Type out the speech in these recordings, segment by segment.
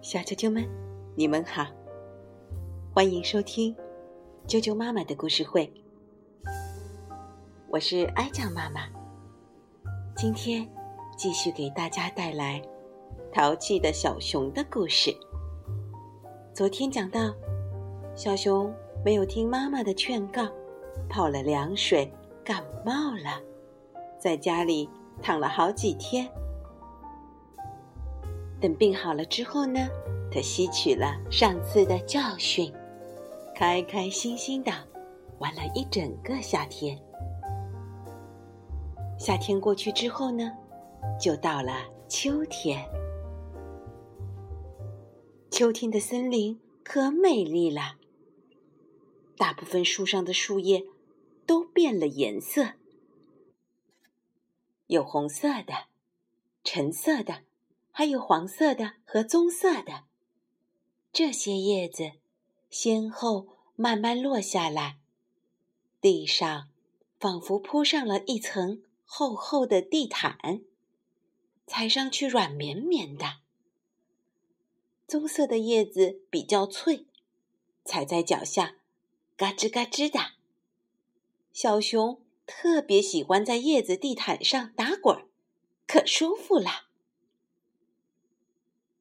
小啾啾们，你们好，欢迎收听啾啾妈妈的故事会。我是哀酱妈妈，今天继续给大家带来淘气的小熊的故事。昨天讲到，小熊没有听妈妈的劝告，泡了凉水，感冒了，在家里躺了好几天。等病好了之后呢，他吸取了上次的教训，开开心心的玩了一整个夏天。夏天过去之后呢，就到了秋天。秋天的森林可美丽了，大部分树上的树叶都变了颜色，有红色的，橙色的。还有黄色的和棕色的，这些叶子先后慢慢落下来，地上仿佛铺上了一层厚厚的地毯，踩上去软绵绵的。棕色的叶子比较脆，踩在脚下嘎吱嘎吱的。小熊特别喜欢在叶子地毯上打滚，可舒服了。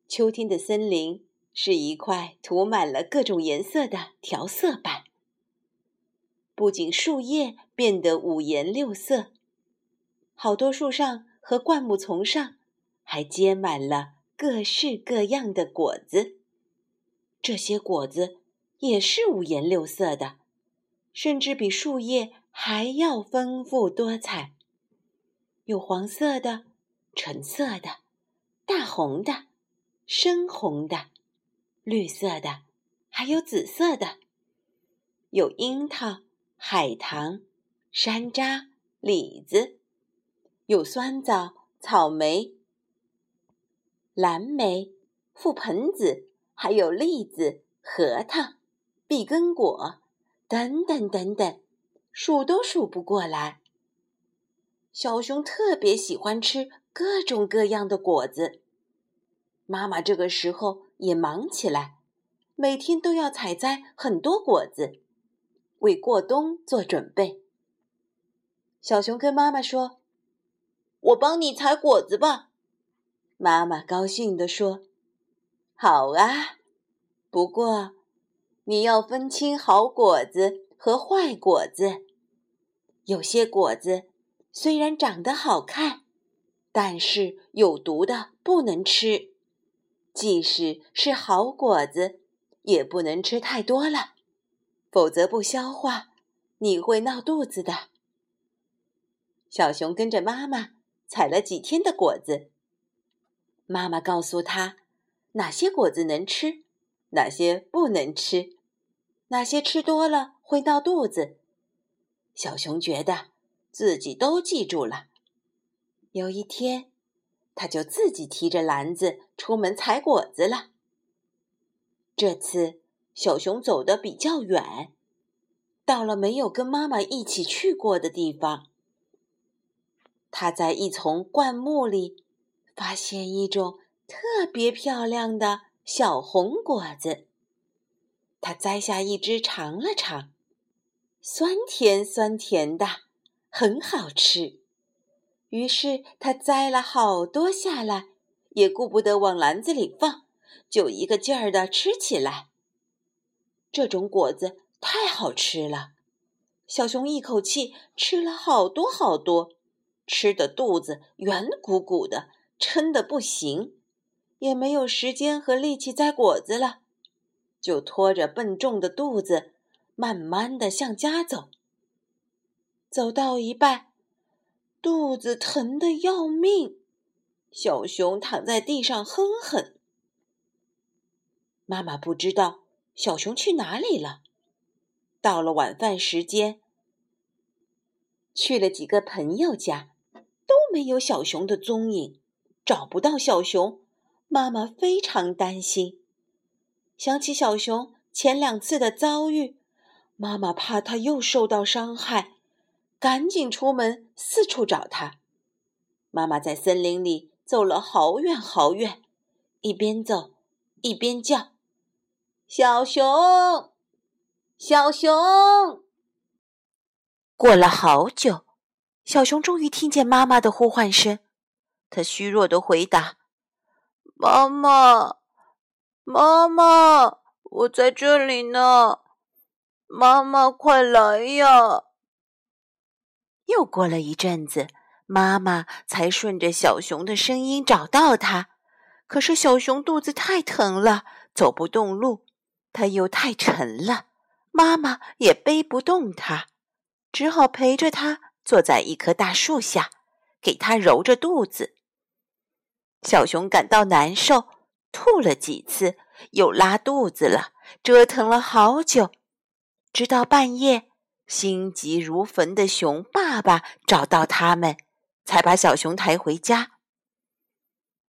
秋天的森林是一块涂满了各种颜色的调色板。不仅树叶变得五颜六色，好多树上和灌木丛上还结满了各式各样的果子。这些果子也是五颜六色的，甚至比树叶还要丰富多彩。有黄色的、橙色的、大红的。深红的、绿色的，还有紫色的，有樱桃、海棠、山楂、李子，有酸枣、草莓、蓝莓、覆盆子，还有栗子、核桃、碧根果，等等等等，数都数不过来。小熊特别喜欢吃各种各样的果子。妈妈这个时候也忙起来，每天都要采摘很多果子，为过冬做准备。小熊跟妈妈说：“我帮你采果子吧。”妈妈高兴地说：“好啊，不过你要分清好果子和坏果子。有些果子虽然长得好看，但是有毒的，不能吃。”即使是好果子，也不能吃太多了，否则不消化，你会闹肚子的。小熊跟着妈妈采了几天的果子，妈妈告诉他哪些果子能吃，哪些不能吃，哪些吃多了会闹肚子。小熊觉得自己都记住了。有一天。他就自己提着篮子出门采果子了。这次小熊走得比较远，到了没有跟妈妈一起去过的地方。他在一丛灌木里发现一种特别漂亮的小红果子，他摘下一只尝了尝，酸甜酸甜的，很好吃。于是他摘了好多下来，也顾不得往篮子里放，就一个劲儿的吃起来。这种果子太好吃了，小熊一口气吃了好多好多，吃的肚子圆鼓鼓的，撑得不行，也没有时间和力气摘果子了，就拖着笨重的肚子，慢慢的向家走。走到一半。肚子疼得要命，小熊躺在地上哼哼。妈妈不知道小熊去哪里了。到了晚饭时间，去了几个朋友家，都没有小熊的踪影，找不到小熊，妈妈非常担心。想起小熊前两次的遭遇，妈妈怕他又受到伤害。赶紧出门四处找他。妈妈在森林里走了好远好远，一边走一边叫：“小熊，小熊！”过了好久，小熊终于听见妈妈的呼唤声。他虚弱的回答：“妈妈，妈妈，我在这里呢，妈妈，快来呀！”又过了一阵子，妈妈才顺着小熊的声音找到他。可是小熊肚子太疼了，走不动路，它又太沉了，妈妈也背不动它，只好陪着它坐在一棵大树下，给它揉着肚子。小熊感到难受，吐了几次，又拉肚子了，折腾了好久，直到半夜，心急如焚的熊爸爸找到他们，才把小熊抬回家。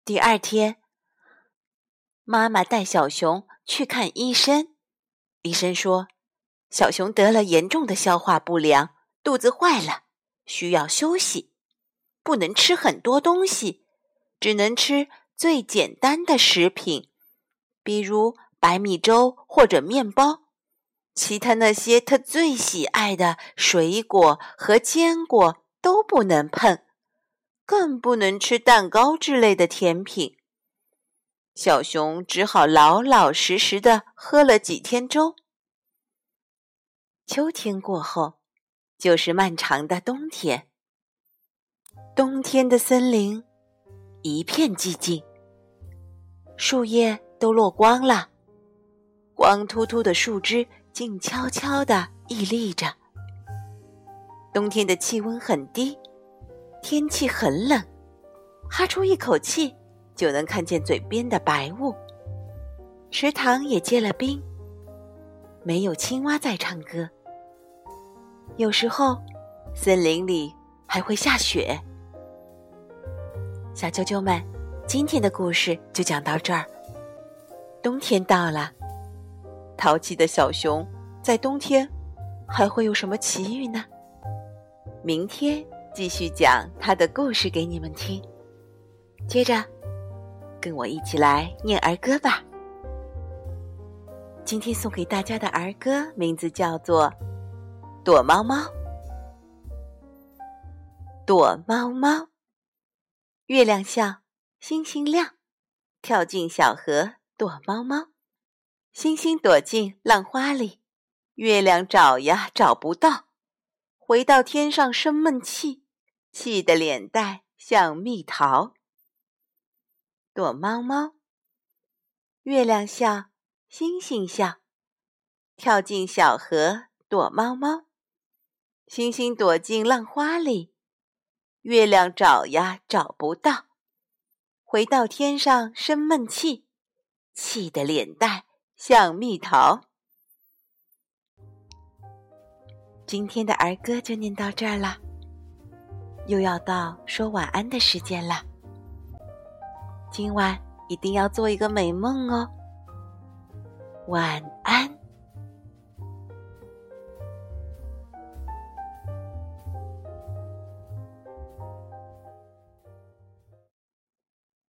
第二天，妈妈带小熊去看医生，医生说，小熊得了严重的消化不良，肚子坏了，需要休息，不能吃很多东西。只能吃最简单的食品，比如白米粥或者面包。其他那些他最喜爱的水果和坚果都不能碰，更不能吃蛋糕之类的甜品。小熊只好老老实实的喝了几天粥。秋天过后，就是漫长的冬天。冬天的森林。一片寂静，树叶都落光了，光秃秃的树枝静悄悄地屹立着。冬天的气温很低，天气很冷，哈出一口气就能看见嘴边的白雾。池塘也结了冰，没有青蛙在唱歌。有时候，森林里还会下雪。小啾啾们，今天的故事就讲到这儿。冬天到了，淘气的小熊在冬天还会有什么奇遇呢？明天继续讲他的故事给你们听。接着，跟我一起来念儿歌吧。今天送给大家的儿歌名字叫做《躲猫猫》。躲猫猫。月亮笑，星星亮，跳进小河躲猫猫。星星躲进浪花里，月亮找呀找不到，回到天上生闷气，气得脸蛋像蜜桃。躲猫猫，月亮笑，星星笑，跳进小河躲猫猫。星星躲进浪花里。月亮找呀找不到，回到天上生闷气，气得脸蛋像蜜桃。今天的儿歌就念到这儿了，又要到说晚安的时间了。今晚一定要做一个美梦哦，晚安。